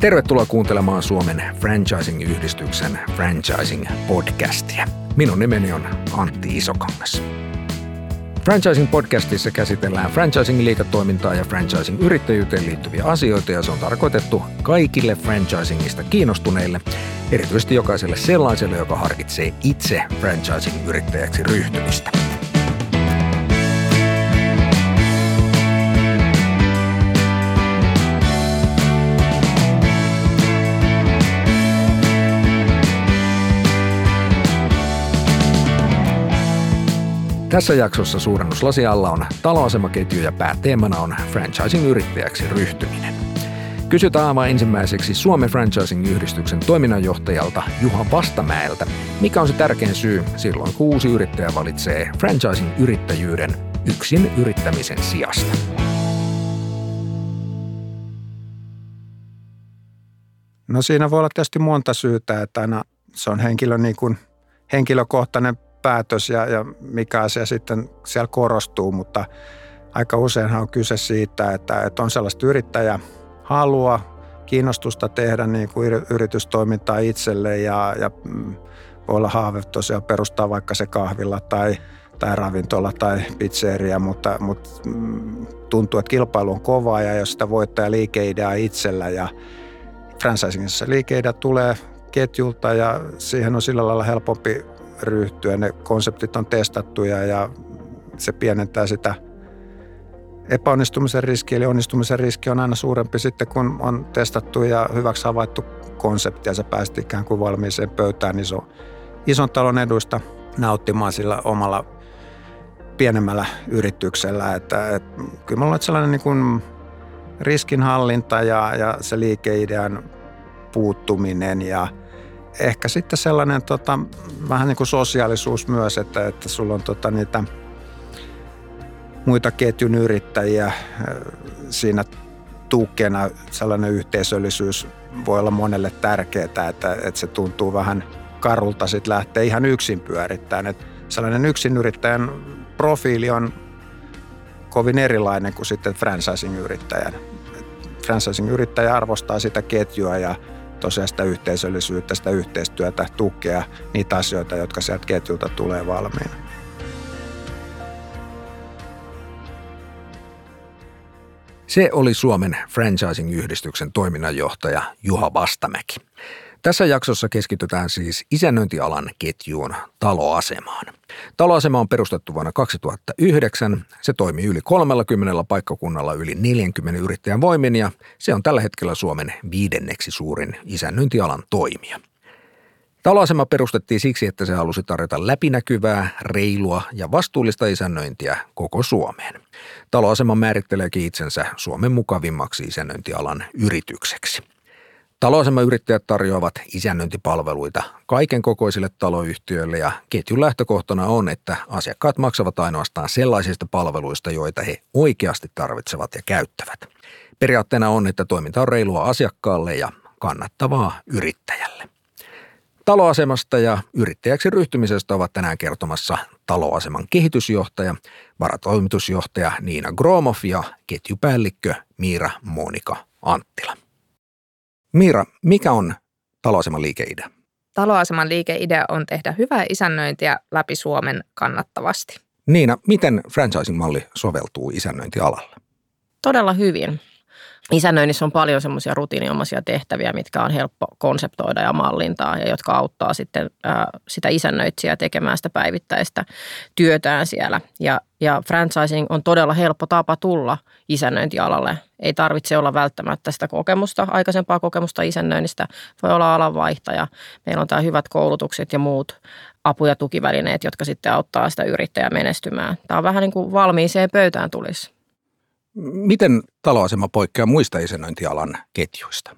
Tervetuloa kuuntelemaan Suomen Franchising-yhdistyksen Franchising-podcastia. Minun nimeni on Antti Isokangas. Franchising-podcastissa käsitellään franchising-liiketoimintaa ja franchising-yrittäjyyteen liittyviä asioita ja se on tarkoitettu kaikille franchisingista kiinnostuneille, erityisesti jokaiselle sellaiselle, joka harkitsee itse franchising-yrittäjäksi ryhtymistä. Tässä jaksossa suurennuslasi alla on taloasemaketju ja pääteemana on franchising-yrittäjäksi ryhtyminen. Kysytään aivan ensimmäiseksi Suomen Franchising-yhdistyksen toiminnanjohtajalta Juha Vastamäeltä, mikä on se tärkein syy silloin, kun uusi yrittäjä valitsee franchising-yrittäjyyden yksin yrittämisen sijasta. No siinä voi olla tietysti monta syytä, että aina se on henkilö niin kuin henkilökohtainen päätös ja, ja mikä asia sitten siellä korostuu, mutta aika useinhan on kyse siitä, että, että on sellaista yrittäjä halua, kiinnostusta tehdä niin kuin yritystoimintaa itselle ja, ja mm, voi olla haave tosiaan perustaa vaikka se kahvilla tai, tai ravintola tai pizzeria, mutta, mutta mm, tuntuu, että kilpailu on kova ja jos sitä voittaa liikeideaa itsellä ja franchisingissa liikeidea tulee ketjulta ja siihen on sillä lailla helpompi ryhtyä. Ne konseptit on testattuja ja se pienentää sitä epäonnistumisen riskiä, eli onnistumisen riski on aina suurempi sitten, kun on testattu ja hyväksi havaittu konsepti ja se päästi ikään kuin valmiiseen pöytään iso, ison talon eduista nauttimaan sillä omalla pienemmällä yrityksellä. Että, että kyllä mulla on sellainen niin kuin riskinhallinta ja, ja se liikeidean puuttuminen ja – ehkä sitten sellainen tota, vähän niin kuin sosiaalisuus myös, että, että sulla on tota, niitä muita ketjun yrittäjiä äh, siinä tukena. Sellainen yhteisöllisyys voi olla monelle tärkeää, että, että se tuntuu vähän karulta sitten lähteä ihan yksin pyörittämään. Että sellainen yrittäjän profiili on kovin erilainen kuin sitten franchising-yrittäjän. Franchising-yrittäjä arvostaa sitä ketjua ja tosiaan sitä yhteisöllisyyttä, sitä yhteistyötä, tukea niitä asioita, jotka sieltä ketjulta tulee valmiina. Se oli Suomen franchising-yhdistyksen toiminnanjohtaja Juha Vastamäki. Tässä jaksossa keskitytään siis isännöintialan ketjuun taloasemaan. Taloasema on perustettu vuonna 2009. Se toimii yli 30 paikkakunnalla yli 40 yrittäjän voimin ja se on tällä hetkellä Suomen viidenneksi suurin isännöintialan toimija. Taloasema perustettiin siksi, että se halusi tarjota läpinäkyvää, reilua ja vastuullista isännöintiä koko Suomeen. Taloasema määritteleekin itsensä Suomen mukavimmaksi isännöintialan yritykseksi – Taloasemayrittäjät tarjoavat isännöintipalveluita kaiken kokoisille taloyhtiöille ja ketjun lähtökohtana on, että asiakkaat maksavat ainoastaan sellaisista palveluista, joita he oikeasti tarvitsevat ja käyttävät. Periaatteena on, että toiminta on reilua asiakkaalle ja kannattavaa yrittäjälle. Taloasemasta ja yrittäjäksi ryhtymisestä ovat tänään kertomassa taloaseman kehitysjohtaja, varatoimitusjohtaja Niina Gromov ja ketjupäällikkö Miira Monika Anttila. Miira, mikä on taloaseman liikeidea? Taloaseman liikeidea on tehdä hyvää isännöintiä läpi Suomen kannattavasti. Niina, miten franchising-malli soveltuu isännöintialalle? Todella hyvin. Isännöinnissä on paljon semmoisia rutiiniomaisia tehtäviä, mitkä on helppo konseptoida ja mallintaa ja jotka auttaa sitten sitä isännöitsijää tekemään sitä päivittäistä työtään siellä. Ja, ja franchising on todella helppo tapa tulla isännöintialalle. Ei tarvitse olla välttämättä sitä kokemusta, aikaisempaa kokemusta isännöinnistä. Voi olla alanvaihtaja. Meillä on tämä hyvät koulutukset ja muut apu- ja tukivälineet, jotka sitten auttaa sitä yrittäjää menestymään. Tämä on vähän niin kuin valmiiseen pöytään tulisi. Miten taloasema poikkeaa muista isännöintialan ketjuista?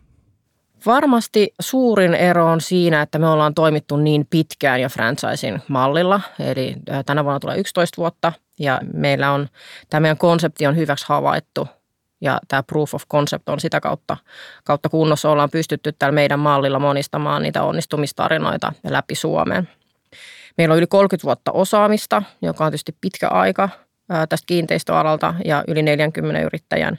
Varmasti suurin ero on siinä, että me ollaan toimittu niin pitkään jo franchising mallilla, eli tänä vuonna tulee 11 vuotta ja meillä on, tämä meidän konsepti on hyväksi havaittu ja tämä proof of concept on sitä kautta, kautta kunnossa. Ollaan pystytty tällä meidän mallilla monistamaan niitä onnistumistarinoita läpi Suomeen. Meillä on yli 30 vuotta osaamista, joka on tietysti pitkä aika – tästä kiinteistöalalta ja yli 40 yrittäjän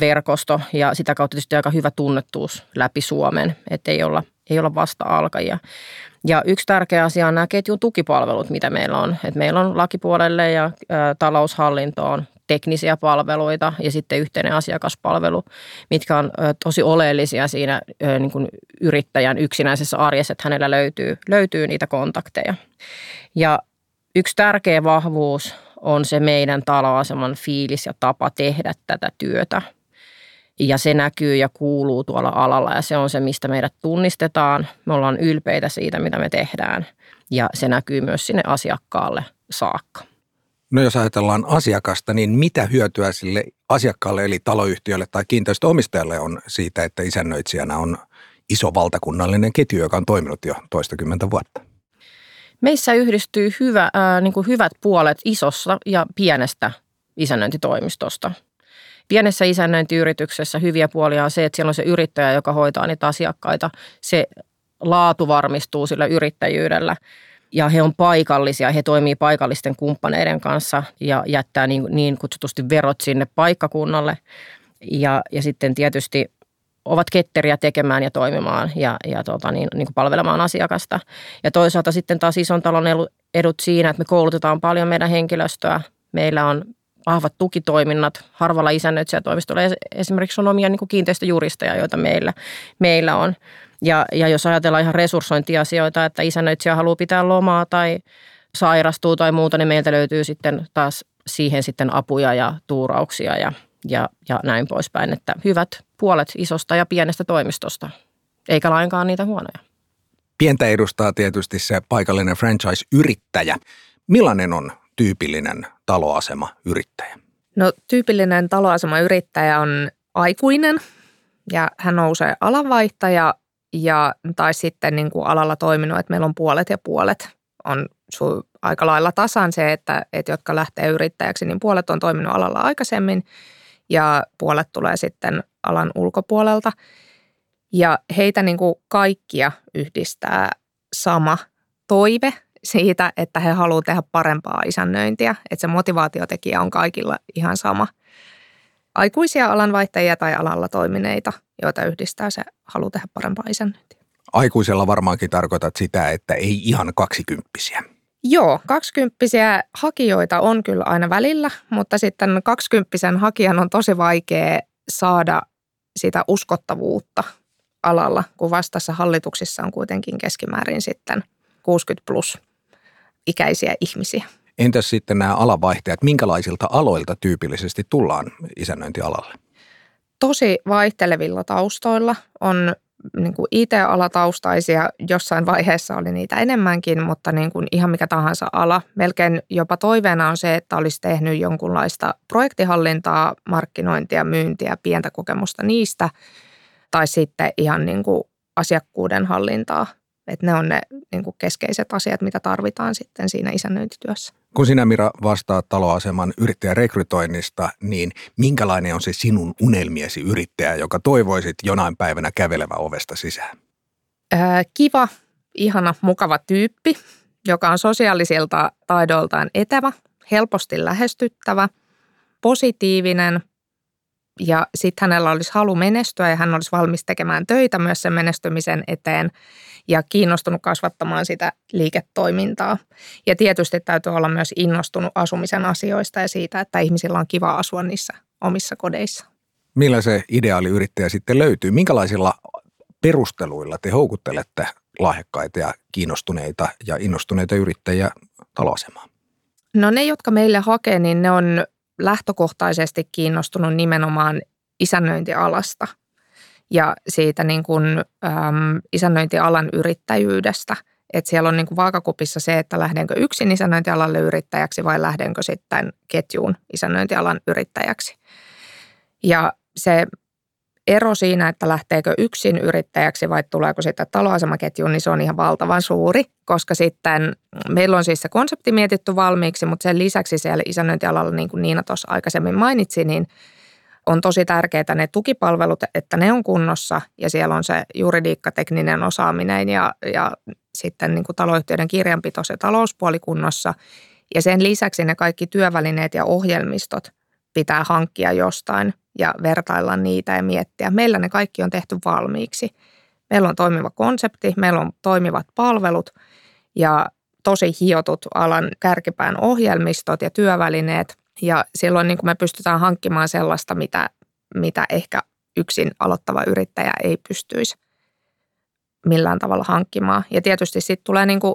verkosto ja sitä kautta tietysti aika hyvä tunnettuus läpi Suomen, että ei olla, ei olla vasta alkajia. Ja yksi tärkeä asia on nämä ketjun tukipalvelut, mitä meillä on. Et meillä on lakipuolelle ja taloushallintoon teknisiä palveluita ja sitten yhteinen asiakaspalvelu, mitkä on tosi oleellisia siinä niin kuin yrittäjän yksinäisessä arjessa, että hänellä löytyy, löytyy niitä kontakteja. Ja yksi tärkeä vahvuus on se meidän taloaseman fiilis ja tapa tehdä tätä työtä. Ja se näkyy ja kuuluu tuolla alalla ja se on se, mistä meidät tunnistetaan. Me ollaan ylpeitä siitä, mitä me tehdään ja se näkyy myös sinne asiakkaalle saakka. No jos ajatellaan asiakasta, niin mitä hyötyä sille asiakkaalle eli taloyhtiölle tai kiinteistöomistajalle on siitä, että isännöitsijänä on iso valtakunnallinen ketju, joka on toiminut jo toistakymmentä vuotta? Meissä yhdistyy hyvä, ää, niin kuin hyvät puolet isossa ja pienestä isännöintitoimistosta. Pienessä isännöintiyrityksessä hyviä puolia on se, että siellä on se yrittäjä, joka hoitaa niitä asiakkaita. Se laatu varmistuu sillä yrittäjyydellä ja he on paikallisia, he toimii paikallisten kumppaneiden kanssa ja jättää niin, niin kutsutusti verot sinne paikkakunnalle. Ja, ja sitten tietysti ovat ketteriä tekemään ja toimimaan ja, ja tota, niin, niin kuin palvelemaan asiakasta. Ja toisaalta sitten taas ison talon edut siinä, että me koulutetaan paljon meidän henkilöstöä. Meillä on vahvat tukitoiminnat. Harvalla isännöitsijätoimistolla esimerkiksi on omia niin kuin kiinteistöjuristeja, joita meillä, meillä on. Ja, ja jos ajatellaan ihan resurssointiasioita, että isännöitsijä haluaa pitää lomaa tai sairastuu tai muuta, niin meiltä löytyy sitten taas siihen sitten apuja ja tuurauksia ja, ja, ja näin poispäin. Että hyvät puolet isosta ja pienestä toimistosta, eikä lainkaan niitä huonoja. Pientä edustaa tietysti se paikallinen franchise-yrittäjä. Millainen on tyypillinen taloasema yrittäjä? No tyypillinen taloasema yrittäjä on aikuinen ja hän nousee alanvaihtaja ja, tai sitten niin kuin alalla toiminut, että meillä on puolet ja puolet. On su, aika lailla tasan se, että, että jotka lähtee yrittäjäksi, niin puolet on toiminut alalla aikaisemmin ja puolet tulee sitten alan ulkopuolelta. Ja heitä niin kuin kaikkia yhdistää sama toive siitä, että he haluavat tehdä parempaa isännöintiä. Että se motivaatiotekijä on kaikilla ihan sama. Aikuisia alanvaihtajia tai alalla toimineita, joita yhdistää se halu tehdä parempaa isännöintiä. Aikuisella varmaankin tarkoitat sitä, että ei ihan kaksikymppisiä. Joo, kaksikymppisiä hakijoita on kyllä aina välillä, mutta sitten kaksikymppisen hakijan on tosi vaikea saada sitä uskottavuutta alalla, kun vastassa hallituksissa on kuitenkin keskimäärin sitten 60 plus ikäisiä ihmisiä. Entäs sitten nämä alavaihteet, minkälaisilta aloilta tyypillisesti tullaan isännöintialalle? Tosi vaihtelevilla taustoilla on niin kuin IT-alataustaisia, jossain vaiheessa oli niitä enemmänkin, mutta niin kuin ihan mikä tahansa ala. Melkein jopa toiveena on se, että olisi tehnyt jonkunlaista projektihallintaa, markkinointia, myyntiä, pientä kokemusta niistä, tai sitten ihan niin kuin asiakkuuden hallintaa että ne on ne niin kuin keskeiset asiat, mitä tarvitaan sitten siinä isännöintityössä. Kun sinä Mira vastaat taloaseman yrittäjärekrytoinnista, niin minkälainen on se sinun unelmiesi yrittäjä, joka toivoisit jonain päivänä kävelevä ovesta sisään? Ää, kiva, ihana, mukava tyyppi, joka on sosiaalisilta taidoiltaan etävä, helposti lähestyttävä, positiivinen ja sitten hänellä olisi halu menestyä ja hän olisi valmis tekemään töitä myös sen menestymisen eteen – ja kiinnostunut kasvattamaan sitä liiketoimintaa. Ja tietysti täytyy olla myös innostunut asumisen asioista ja siitä, että ihmisillä on kiva asua niissä omissa kodeissa. Millä se ideaali yrittäjä sitten löytyy? Minkälaisilla perusteluilla te houkuttelette lahjakkaita ja kiinnostuneita ja innostuneita yrittäjiä taloasemaan? No ne, jotka meille hakee, niin ne on lähtökohtaisesti kiinnostunut nimenomaan isännöintialasta – ja siitä niin kuin, äm, isännöintialan yrittäjyydestä. Että siellä on niin kuin vaakakupissa se, että lähdenkö yksin isännöintialalle yrittäjäksi vai lähdenkö sitten ketjuun isännöintialan yrittäjäksi. Ja se ero siinä, että lähteekö yksin yrittäjäksi vai tuleeko sitten taloasemaketjuun, niin se on ihan valtavan suuri, koska sitten meillä on siis se konsepti mietitty valmiiksi, mutta sen lisäksi siellä isännöintialalla, niin kuin Niina tuossa aikaisemmin mainitsi, niin – on tosi tärkeää ne tukipalvelut, että ne on kunnossa ja siellä on se juridiikka, tekninen osaaminen ja, ja sitten niin kuin taloyhtiöiden kirjanpito, se talouspuoli kunnossa. Ja sen lisäksi ne kaikki työvälineet ja ohjelmistot pitää hankkia jostain, ja vertailla niitä ja miettiä. Meillä ne kaikki on tehty valmiiksi. Meillä on toimiva konsepti, meillä on toimivat palvelut ja tosi hiotut alan kärkipään ohjelmistot ja työvälineet. Ja silloin niin kuin me pystytään hankkimaan sellaista, mitä, mitä ehkä yksin aloittava yrittäjä ei pystyisi millään tavalla hankkimaan. Ja tietysti sitten tulee niin kuin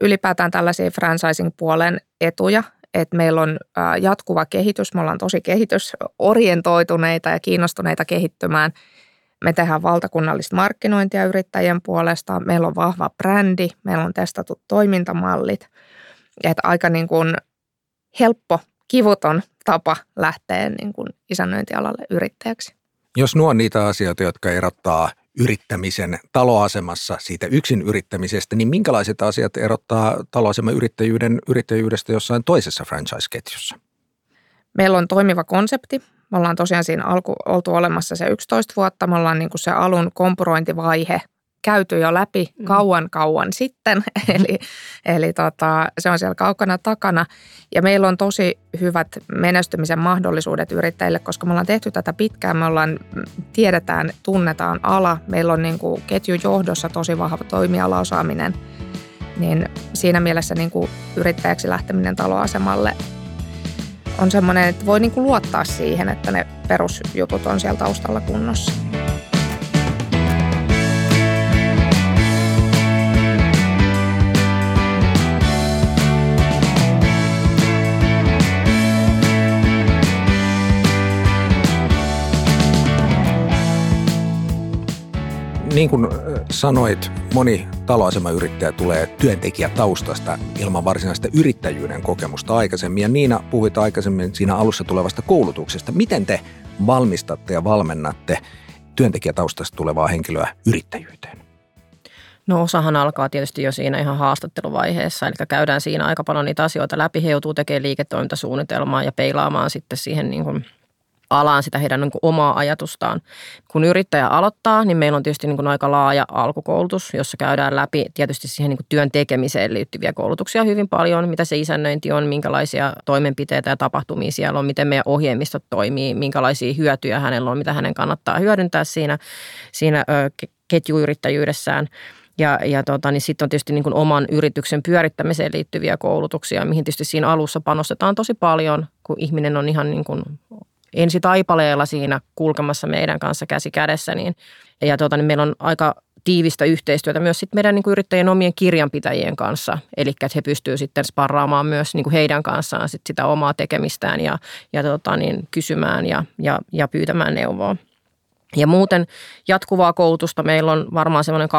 ylipäätään tällaisia franchising-puolen etuja, että meillä on jatkuva kehitys, me ollaan tosi kehitysorientoituneita ja kiinnostuneita kehittymään. Me tehdään valtakunnallista markkinointia yrittäjien puolesta, meillä on vahva brändi, meillä on testatut toimintamallit. Että aika niin kuin helppo, kivuton tapa lähteä niin kuin isännöintialalle yrittäjäksi. Jos nuo on niitä asioita, jotka erottaa yrittämisen taloasemassa siitä yksin yrittämisestä, niin minkälaiset asiat erottaa taloaseman yrittäjyyden yrittäjyydestä jossain toisessa franchise-ketjussa? Meillä on toimiva konsepti. Me ollaan tosiaan siinä alku, oltu olemassa se 11 vuotta. Me ollaan niin kuin se alun kompurointivaihe käyty jo läpi mm. kauan kauan sitten, eli, eli tota, se on siellä kaukana takana. Ja meillä on tosi hyvät menestymisen mahdollisuudet yrittäjille, koska me ollaan tehty tätä pitkään, me ollaan, tiedetään, tunnetaan ala, meillä on niin kuin ketjujohdossa tosi vahva toimialaosaaminen, niin siinä mielessä niin kuin yrittäjäksi lähteminen taloasemalle on semmoinen, että voi niin kuin luottaa siihen, että ne perusjutut on siellä taustalla kunnossa. Niin kuin sanoit, moni taloasemayrittäjä tulee työntekijätaustasta ilman varsinaista yrittäjyyden kokemusta aikaisemmin. Ja Niina, puhuit aikaisemmin siinä alussa tulevasta koulutuksesta. Miten te valmistatte ja valmennatte työntekijätaustasta tulevaa henkilöä yrittäjyyteen? No osahan alkaa tietysti jo siinä ihan haastatteluvaiheessa, eli käydään siinä aika paljon niitä asioita läpi. He joutuu tekemään liiketoimintasuunnitelmaa ja peilaamaan sitten siihen niin kuin alaan sitä heidän niin kuin omaa ajatustaan. Kun yrittäjä aloittaa, niin meillä on tietysti niin kuin aika laaja alkukoulutus, jossa käydään läpi tietysti siihen niin kuin työn tekemiseen liittyviä koulutuksia hyvin paljon, mitä se isännöinti on, minkälaisia toimenpiteitä ja tapahtumia siellä on, miten meidän ohjelmistot toimii, minkälaisia hyötyjä hänellä on, mitä hänen kannattaa hyödyntää siinä, siinä ketjuyrittäjyydessään. Ja, ja tota, niin sitten on tietysti niin kuin oman yrityksen pyörittämiseen liittyviä koulutuksia, mihin tietysti siinä alussa panostetaan tosi paljon, kun ihminen on ihan niin kuin ensi taipaleella siinä kulkemassa meidän kanssa käsi kädessä. Niin, ja tuota, niin meillä on aika tiivistä yhteistyötä myös sit meidän niin kuin yrittäjien omien kirjanpitäjien kanssa. Eli että he pystyvät sitten sparraamaan myös niin kuin heidän kanssaan sit sitä omaa tekemistään ja, ja tuota, niin kysymään ja, ja, ja pyytämään neuvoa. Ja muuten jatkuvaa koulutusta meillä on varmaan semmoinen 20-30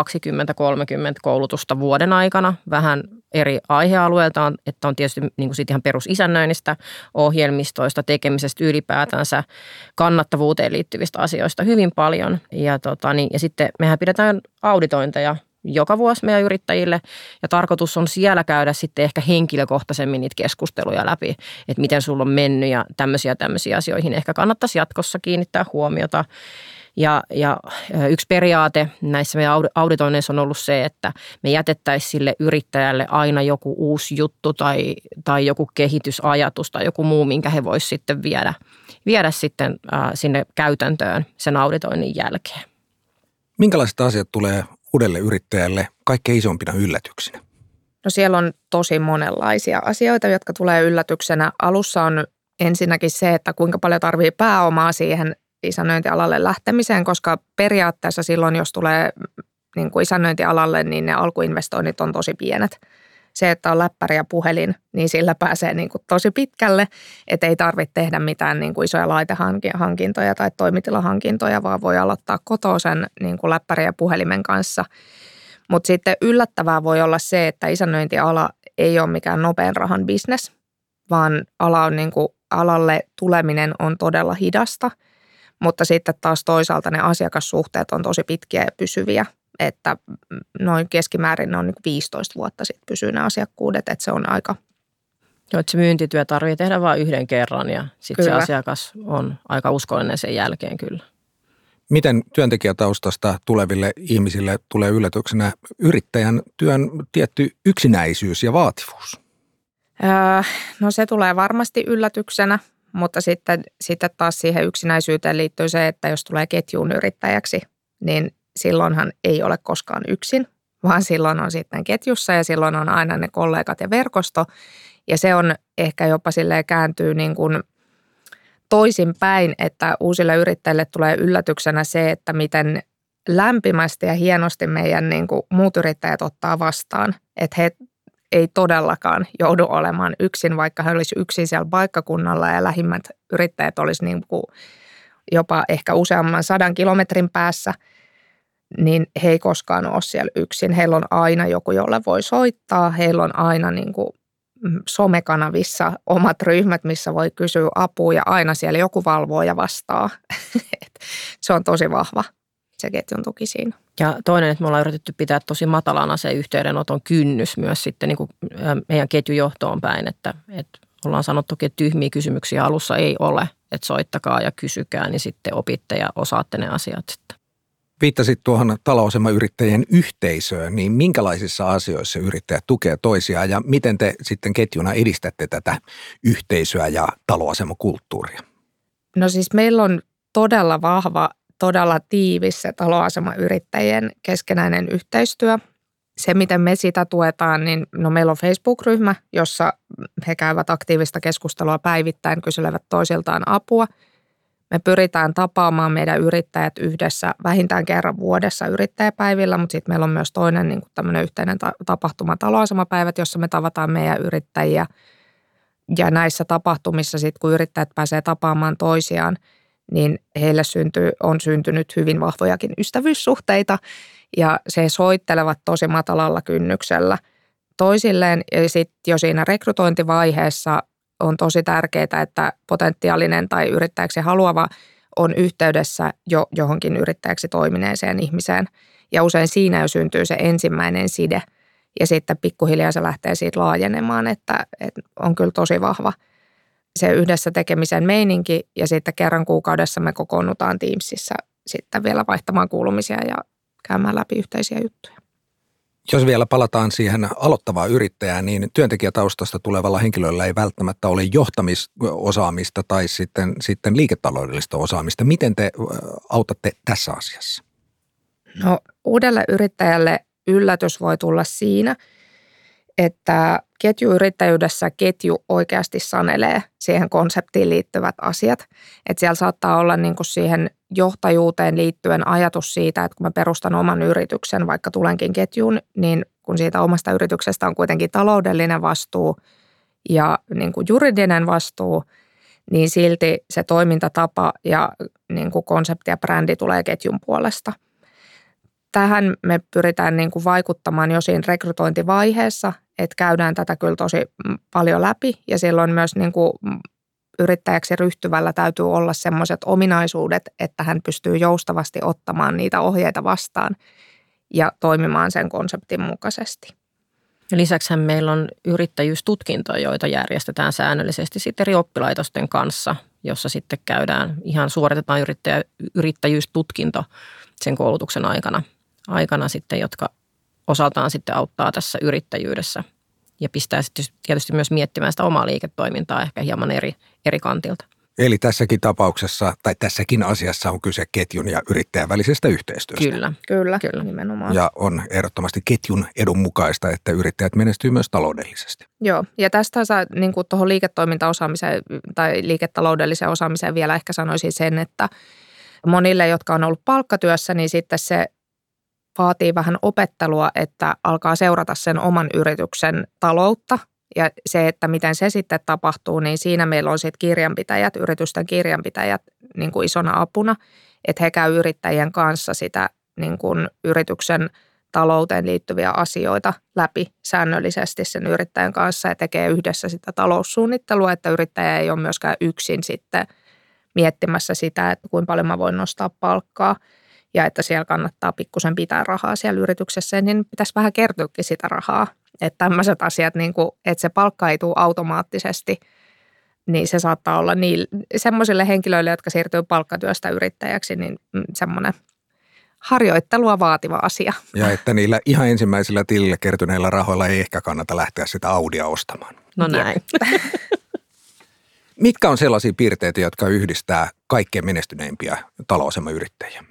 koulutusta vuoden aikana, vähän eri aihealueilta, että on tietysti niin kuin siitä ihan perusisännöinnistä, ohjelmistoista, tekemisestä ylipäätänsä, kannattavuuteen liittyvistä asioista hyvin paljon. Ja, tota, niin, ja sitten mehän pidetään auditointeja joka vuosi meidän yrittäjille ja tarkoitus on siellä käydä sitten ehkä henkilökohtaisemmin niitä keskusteluja läpi, että miten sulla on mennyt ja tämmöisiä tämmöisiä asioihin ehkä kannattaisi jatkossa kiinnittää huomiota. Ja, ja yksi periaate näissä meidän auditoinneissa on ollut se, että me jätettäisiin sille yrittäjälle aina joku uusi juttu tai, tai joku kehitysajatus tai joku muu, minkä he voisivat sitten viedä, viedä sitten sinne käytäntöön sen auditoinnin jälkeen. Minkälaiset asiat tulee uudelle yrittäjälle kaikkein isompina yllätyksinä? No siellä on tosi monenlaisia asioita, jotka tulee yllätyksenä. Alussa on ensinnäkin se, että kuinka paljon tarvii pääomaa siihen isännöintialalle lähtemiseen, koska periaatteessa silloin, jos tulee niin kuin isännöintialalle, niin ne alkuinvestoinnit on tosi pienet. Se, että on läppäri ja puhelin, niin sillä pääsee niin kuin tosi pitkälle, että ei tarvitse tehdä mitään niin kuin isoja laitehankintoja tai toimitilahankintoja, vaan voi aloittaa kotoa sen niin kuin läppäri ja puhelimen kanssa. Mutta sitten yllättävää voi olla se, että isännöintiala ei ole mikään nopean rahan bisnes, vaan ala on niin kuin, alalle tuleminen on todella hidasta – mutta sitten taas toisaalta ne asiakassuhteet on tosi pitkiä ja pysyviä, että noin keskimäärin ne on niin 15 vuotta sitten pysyy ne asiakkuudet, että se on aika Joo, että se myyntityö tarvitsee tehdä vain yhden kerran ja sitten se asiakas on aika uskollinen sen jälkeen kyllä. Miten työntekijätaustasta tuleville ihmisille tulee yllätyksenä yrittäjän työn tietty yksinäisyys ja vaativuus? Öö, no se tulee varmasti yllätyksenä mutta sitten, sitten taas siihen yksinäisyyteen liittyy se, että jos tulee ketjuun yrittäjäksi, niin silloinhan ei ole koskaan yksin, vaan silloin on sitten ketjussa ja silloin on aina ne kollegat ja verkosto. Ja se on ehkä jopa silleen kääntyy niin kuin toisinpäin, että uusille yrittäjille tulee yllätyksenä se, että miten lämpimästi ja hienosti meidän niin kuin muut yrittäjät ottaa vastaan. Että he ei todellakaan joudu olemaan yksin, vaikka he olisivat yksin siellä paikkakunnalla ja lähimmät yrittäjät olisi niin kuin jopa ehkä useamman sadan kilometrin päässä, niin he ei koskaan ole siellä yksin. Heillä on aina joku, jolle voi soittaa. Heillä on aina niin kuin mm, somekanavissa omat ryhmät, missä voi kysyä apua ja aina siellä joku valvoo ja vastaa. se on tosi vahva se ketjun tuki siinä. Ja toinen, että me ollaan yritetty pitää tosi matalana se yhteydenoton kynnys myös sitten niin kuin meidän ketjujohtoon päin, että, että ollaan sanottu, että tyhmiä kysymyksiä alussa ei ole, että soittakaa ja kysykää, niin sitten opitte ja osaatte ne asiat sitten. Viittasit tuohon talousemayrittäjien yhteisöön, niin minkälaisissa asioissa yrittäjät tukee toisiaan ja miten te sitten ketjuna edistätte tätä yhteisöä ja taloasemakulttuuria? No siis meillä on todella vahva todella tiivis se taloasemayrittäjien keskenäinen yhteistyö. Se, miten me sitä tuetaan, niin no meillä on Facebook-ryhmä, jossa he käyvät aktiivista keskustelua päivittäin, kyselevät toisiltaan apua. Me pyritään tapaamaan meidän yrittäjät yhdessä vähintään kerran vuodessa yrittäjäpäivillä, mutta sitten meillä on myös toinen niin tämmöinen yhteinen tapahtuma taloasemapäivät, jossa me tavataan meidän yrittäjiä. Ja näissä tapahtumissa sitten, kun yrittäjät pääsee tapaamaan toisiaan – niin heille syntyy, on syntynyt hyvin vahvojakin ystävyyssuhteita ja se soittelevat tosi matalalla kynnyksellä toisilleen. Ja sitten jo siinä rekrytointivaiheessa on tosi tärkeää, että potentiaalinen tai yrittäjäksi haluava on yhteydessä jo johonkin yrittäjäksi toimineeseen ihmiseen. Ja usein siinä jo syntyy se ensimmäinen side. Ja sitten pikkuhiljaa se lähtee siitä laajenemaan, että, että on kyllä tosi vahva – se yhdessä tekemisen meininki ja sitten kerran kuukaudessa me kokoonnutaan Teamsissa sitten vielä vaihtamaan kuulumisia ja käymään läpi yhteisiä juttuja. Jos vielä palataan siihen aloittavaa yrittäjään, niin työntekijätaustasta tulevalla henkilöllä ei välttämättä ole johtamisosaamista tai sitten, sitten liiketaloudellista osaamista. Miten te autatte tässä asiassa? No uudelle yrittäjälle yllätys voi tulla siinä – että ketjuyrittäjyydessä ketju oikeasti sanelee siihen konseptiin liittyvät asiat. Että siellä saattaa olla niin kuin siihen johtajuuteen liittyen ajatus siitä, että kun mä perustan oman yrityksen, vaikka tulenkin ketjuun, niin kun siitä omasta yrityksestä on kuitenkin taloudellinen vastuu ja niin kuin juridinen vastuu, niin silti se toimintatapa ja niin kuin konsepti ja brändi tulee ketjun puolesta – tähän me pyritään niin kuin vaikuttamaan jo siinä rekrytointivaiheessa, että käydään tätä kyllä tosi paljon läpi ja silloin myös niin kuin yrittäjäksi ryhtyvällä täytyy olla sellaiset ominaisuudet, että hän pystyy joustavasti ottamaan niitä ohjeita vastaan ja toimimaan sen konseptin mukaisesti. Lisäksi meillä on yrittäjyystutkintoja, joita järjestetään säännöllisesti sitten eri oppilaitosten kanssa, jossa sitten käydään, ihan suoritetaan yrittäjä, yrittäjyystutkinto sen koulutuksen aikana, aikana sitten, jotka osaltaan sitten auttaa tässä yrittäjyydessä ja pistää sitten tietysti myös miettimään sitä omaa liiketoimintaa ehkä hieman eri, eri kantilta. Eli tässäkin tapauksessa tai tässäkin asiassa on kyse ketjun ja yrittäjän välisestä yhteistyöstä. Kyllä, kyllä, kyllä nimenomaan. Ja on ehdottomasti ketjun edun mukaista, että yrittäjät menestyy myös taloudellisesti. Joo, ja tästä saa niin kuin tuohon liiketoimintaosaamiseen tai liiketaloudelliseen osaamiseen vielä ehkä sanoisin sen, että monille, jotka on ollut palkkatyössä, niin sitten se vaatii vähän opettelua, että alkaa seurata sen oman yrityksen taloutta. Ja se, että miten se sitten tapahtuu, niin siinä meillä on sitten kirjanpitäjät, yritysten kirjanpitäjät niin kuin isona apuna, että he käy yrittäjien kanssa sitä niin kuin yrityksen talouteen liittyviä asioita läpi säännöllisesti sen yrittäjän kanssa ja tekee yhdessä sitä taloussuunnittelua, että yrittäjä ei ole myöskään yksin sitten miettimässä sitä, että kuinka paljon mä voin nostaa palkkaa – ja että siellä kannattaa pikkusen pitää rahaa siellä yrityksessä, niin pitäisi vähän kertyäkin sitä rahaa. Että tämmöiset asiat, niin kuin, että se palkka ei tule automaattisesti, niin se saattaa olla niin, semmoisille henkilöille, jotka siirtyy palkkatyöstä yrittäjäksi, niin mm, semmoinen harjoittelua vaativa asia. Ja että niillä ihan ensimmäisillä tilillä kertyneillä rahoilla ei ehkä kannata lähteä sitä Audia ostamaan. No näin. Mitkä on sellaisia piirteitä, jotka yhdistää kaikkein menestyneimpiä talousemayrittäjiä?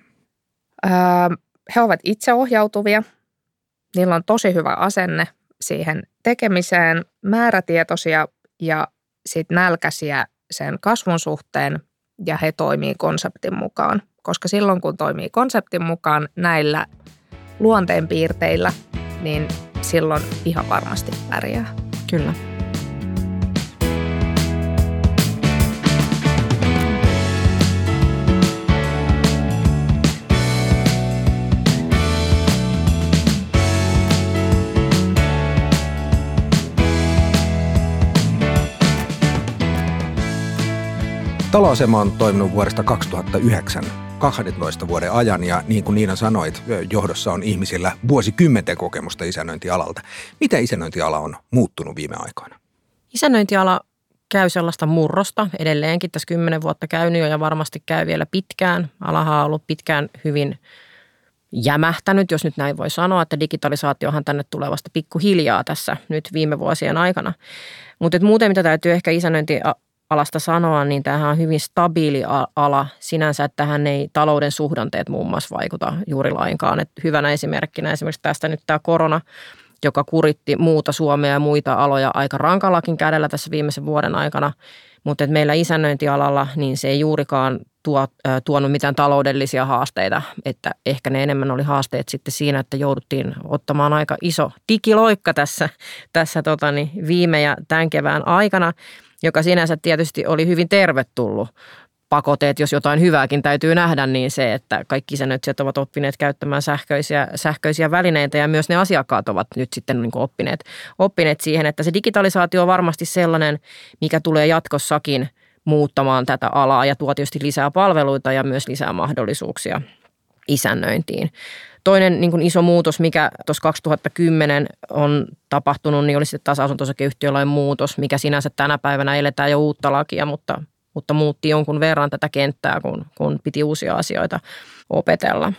Öö, he ovat itseohjautuvia. Niillä on tosi hyvä asenne siihen tekemiseen, määrätietoisia ja sit nälkäisiä sen kasvun suhteen ja he toimii konseptin mukaan. Koska silloin kun toimii konseptin mukaan näillä luonteenpiirteillä, niin silloin ihan varmasti pärjää. Kyllä. Taloasema on toiminut vuodesta 2009 12 vuoden ajan ja niin kuin Niina sanoit, johdossa on ihmisillä vuosikymmenten kokemusta isännöintialalta. Miten isännöintiala on muuttunut viime aikoina? Isännöintiala käy sellaista murrosta edelleenkin tässä kymmenen vuotta käynyt jo ja varmasti käy vielä pitkään. Alaha on ollut pitkään hyvin jämähtänyt, jos nyt näin voi sanoa, että digitalisaatiohan tänne tulee vasta pikkuhiljaa tässä nyt viime vuosien aikana. Mutta muuten mitä täytyy ehkä isännöinti alasta sanoa, niin tämähän on hyvin stabiili ala sinänsä, että tähän ei talouden suhdanteet muun muassa vaikuta juuri lainkaan. Et hyvänä esimerkkinä esimerkiksi tästä nyt tämä korona, joka kuritti muuta Suomea ja muita aloja aika rankallakin kädellä tässä viimeisen vuoden aikana. Mutta meillä isännöintialalla niin se ei juurikaan tuo, tuonut mitään taloudellisia haasteita, että ehkä ne enemmän oli haasteet sitten siinä, että jouduttiin ottamaan aika iso digiloikka tässä, tässä totani, viime ja tämän kevään aikana – joka sinänsä tietysti oli hyvin tervetullut pakoteet, jos jotain hyvääkin täytyy nähdä, niin se, että kaikki isännöitsijät ovat oppineet käyttämään sähköisiä, sähköisiä välineitä ja myös ne asiakkaat ovat nyt sitten niin oppineet, oppineet siihen, että se digitalisaatio on varmasti sellainen, mikä tulee jatkossakin muuttamaan tätä alaa ja tuo tietysti lisää palveluita ja myös lisää mahdollisuuksia isännöintiin. Toinen niin kuin iso muutos, mikä tuossa 2010 on tapahtunut, niin oli sitten taas asunto muutos, mikä sinänsä tänä päivänä eletään jo uutta lakia, mutta, mutta muutti jonkun verran tätä kenttää, kun, kun piti uusia asioita opetella.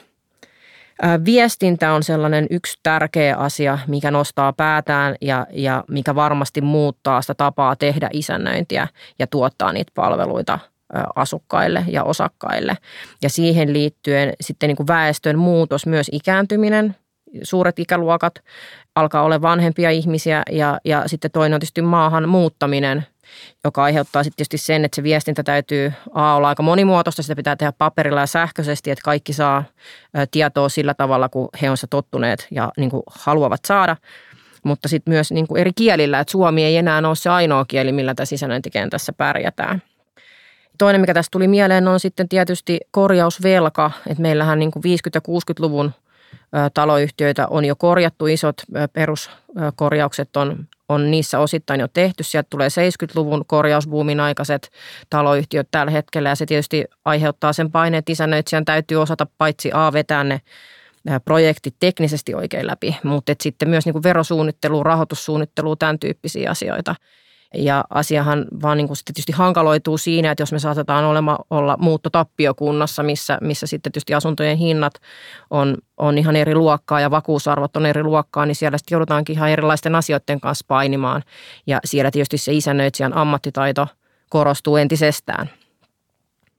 Viestintä on sellainen yksi tärkeä asia, mikä nostaa päätään ja, ja mikä varmasti muuttaa sitä tapaa tehdä isännöintiä ja tuottaa niitä palveluita – asukkaille ja osakkaille. Ja siihen liittyen sitten niin kuin väestön muutos, myös ikääntyminen, suuret ikäluokat alkaa olla vanhempia ihmisiä ja, ja sitten toinen on tietysti maahan muuttaminen, joka aiheuttaa sitten tietysti sen, että se viestintä täytyy A, olla aika monimuotoista, sitä pitää tehdä paperilla ja sähköisesti, että kaikki saa tietoa sillä tavalla, kun he on se tottuneet ja niin kuin haluavat saada mutta sitten myös niin kuin eri kielillä, että suomi ei enää ole se ainoa kieli, millä tässä sisällöntikentässä pärjätään. Toinen, mikä tästä tuli mieleen, on sitten tietysti korjausvelka. Että meillähän niin kuin 50- ja 60-luvun taloyhtiöitä on jo korjattu, isot peruskorjaukset on, on niissä osittain jo tehty. Sieltä tulee 70-luvun korjausbuumin aikaiset taloyhtiöt tällä hetkellä ja se tietysti aiheuttaa sen paineen, että isännöitsijän täytyy osata paitsi A vetää ne projektit teknisesti oikein läpi, mutta sitten myös niin kuin verosuunnittelu, rahoitussuunnittelu, tämän tyyppisiä asioita – ja asiahan vaan niin kuin sitten tietysti hankaloituu siinä, että jos me saatetaan olema, olla muuttotappiokunnassa, missä, missä sitten tietysti asuntojen hinnat on, on ihan eri luokkaa ja vakuusarvot on eri luokkaa, niin siellä sitten joudutaankin ihan erilaisten asioiden kanssa painimaan. Ja siellä tietysti se isännöitsijän ammattitaito korostuu entisestään.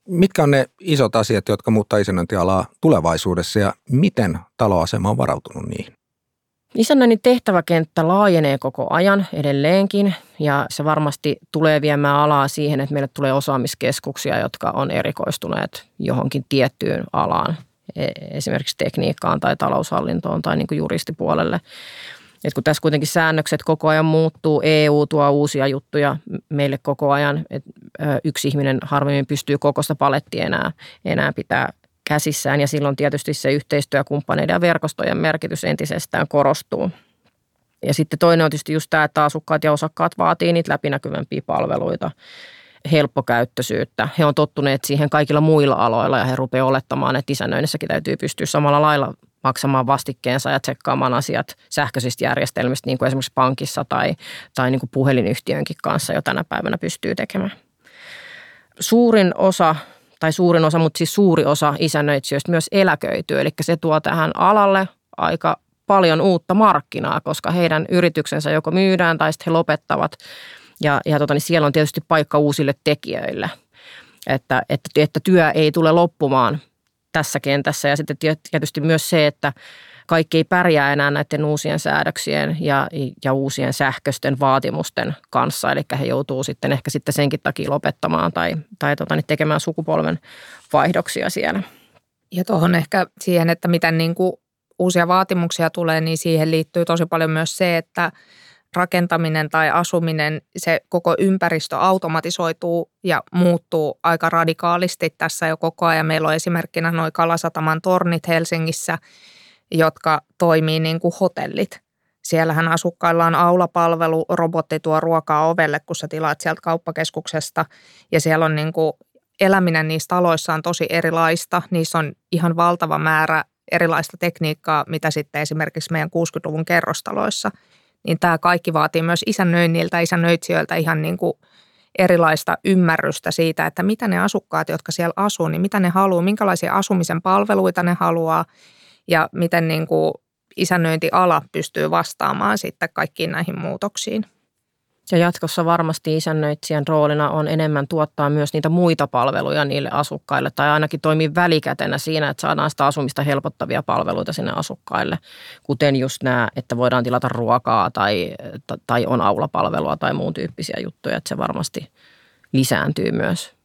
Mitkä on ne isot asiat, jotka muuttaa isännöintialaa tulevaisuudessa ja miten taloasema on varautunut niihin? Isännöinnin tehtäväkenttä laajenee koko ajan edelleenkin ja se varmasti tulee viemään alaa siihen, että meille tulee osaamiskeskuksia, jotka on erikoistuneet johonkin tiettyyn alaan, e, esimerkiksi tekniikkaan tai taloushallintoon tai niin kuin juristipuolelle. Et kun tässä kuitenkin säännökset koko ajan muuttuu, EU tuo uusia juttuja meille koko ajan, että yksi ihminen harvemmin pystyy kokosta palettia enää, enää pitää käsissään ja silloin tietysti se yhteistyökumppaneiden ja verkostojen merkitys entisestään korostuu. Ja sitten toinen on tietysti just tämä, että asukkaat ja osakkaat vaatii niitä läpinäkyvämpiä palveluita, helppokäyttöisyyttä. He on tottuneet siihen kaikilla muilla aloilla ja he rupeavat olettamaan, että isännöinnissäkin täytyy pystyä samalla lailla maksamaan vastikkeensa ja tsekkaamaan asiat sähköisistä järjestelmistä, niin kuin esimerkiksi pankissa tai, tai niin kuin puhelinyhtiönkin kanssa jo tänä päivänä pystyy tekemään. Suurin osa tai suurin osa, mutta siis suuri osa isännöitsijöistä myös eläköityy. Eli se tuo tähän alalle aika paljon uutta markkinaa, koska heidän yrityksensä joko myydään tai sitten he lopettavat. Ja, ja tota, niin siellä on tietysti paikka uusille tekijöille, että, että, että työ ei tule loppumaan tässä kentässä. Ja sitten tietysti myös se, että kaikki ei pärjää enää näiden uusien säädöksien ja, ja uusien sähköisten vaatimusten kanssa. Eli he joutuu sitten ehkä sitten senkin takia lopettamaan tai, tai tota, niin tekemään sukupolven vaihdoksia siellä. Ja tuohon ehkä siihen, että miten niin kuin uusia vaatimuksia tulee, niin siihen liittyy tosi paljon myös se, että rakentaminen tai asuminen, se koko ympäristö automatisoituu ja muuttuu aika radikaalisti tässä jo koko ajan. Meillä on esimerkkinä noin Kalasataman tornit Helsingissä, jotka toimii niin kuin hotellit. Siellähän asukkailla on aulapalvelu, robotti tuo ruokaa ovelle, kun sä tilaat sieltä kauppakeskuksesta. Ja siellä on niin kuin, eläminen niissä taloissa on tosi erilaista. Niissä on ihan valtava määrä erilaista tekniikkaa, mitä sitten esimerkiksi meidän 60-luvun kerrostaloissa. Niin tämä kaikki vaatii myös isännöinniltä, isännöitsijöiltä ihan niin kuin erilaista ymmärrystä siitä, että mitä ne asukkaat, jotka siellä asuu, niin mitä ne haluaa, minkälaisia asumisen palveluita ne haluaa ja miten niin kuin isännöintiala pystyy vastaamaan sitten kaikkiin näihin muutoksiin. Ja jatkossa varmasti isännöitsijän roolina on enemmän tuottaa myös niitä muita palveluja niille asukkaille tai ainakin toimii välikätenä siinä, että saadaan sitä asumista helpottavia palveluita sinne asukkaille, kuten just nämä, että voidaan tilata ruokaa tai, tai on aulapalvelua tai muun tyyppisiä juttuja, että se varmasti lisääntyy myös.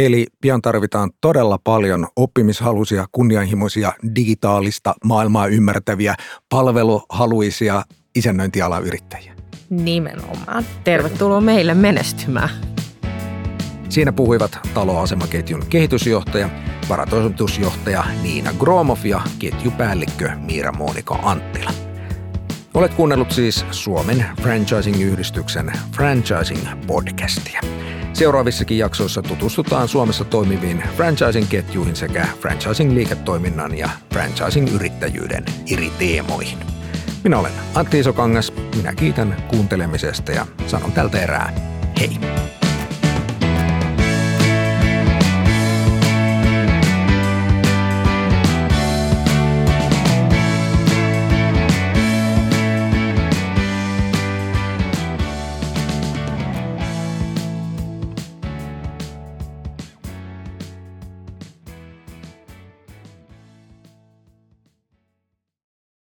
Eli pian tarvitaan todella paljon oppimishaluisia, kunnianhimoisia, digitaalista maailmaa ymmärtäviä, palveluhaluisia isännöintialan yrittäjiä. Nimenomaan. Tervetuloa meille menestymään. Siinä puhuivat taloasemaketjun kehitysjohtaja, varatoimitusjohtaja Niina Gromov ja ketjupäällikkö Miira Monika Anttila. Olet kuunnellut siis Suomen Franchising-yhdistyksen Franchising-podcastia. Seuraavissakin jaksoissa tutustutaan Suomessa toimiviin franchising-ketjuihin sekä franchising-liiketoiminnan ja franchising-yrittäjyyden eri teemoihin. Minä olen Antti Isokangas, minä kiitän kuuntelemisesta ja sanon tältä erää hei!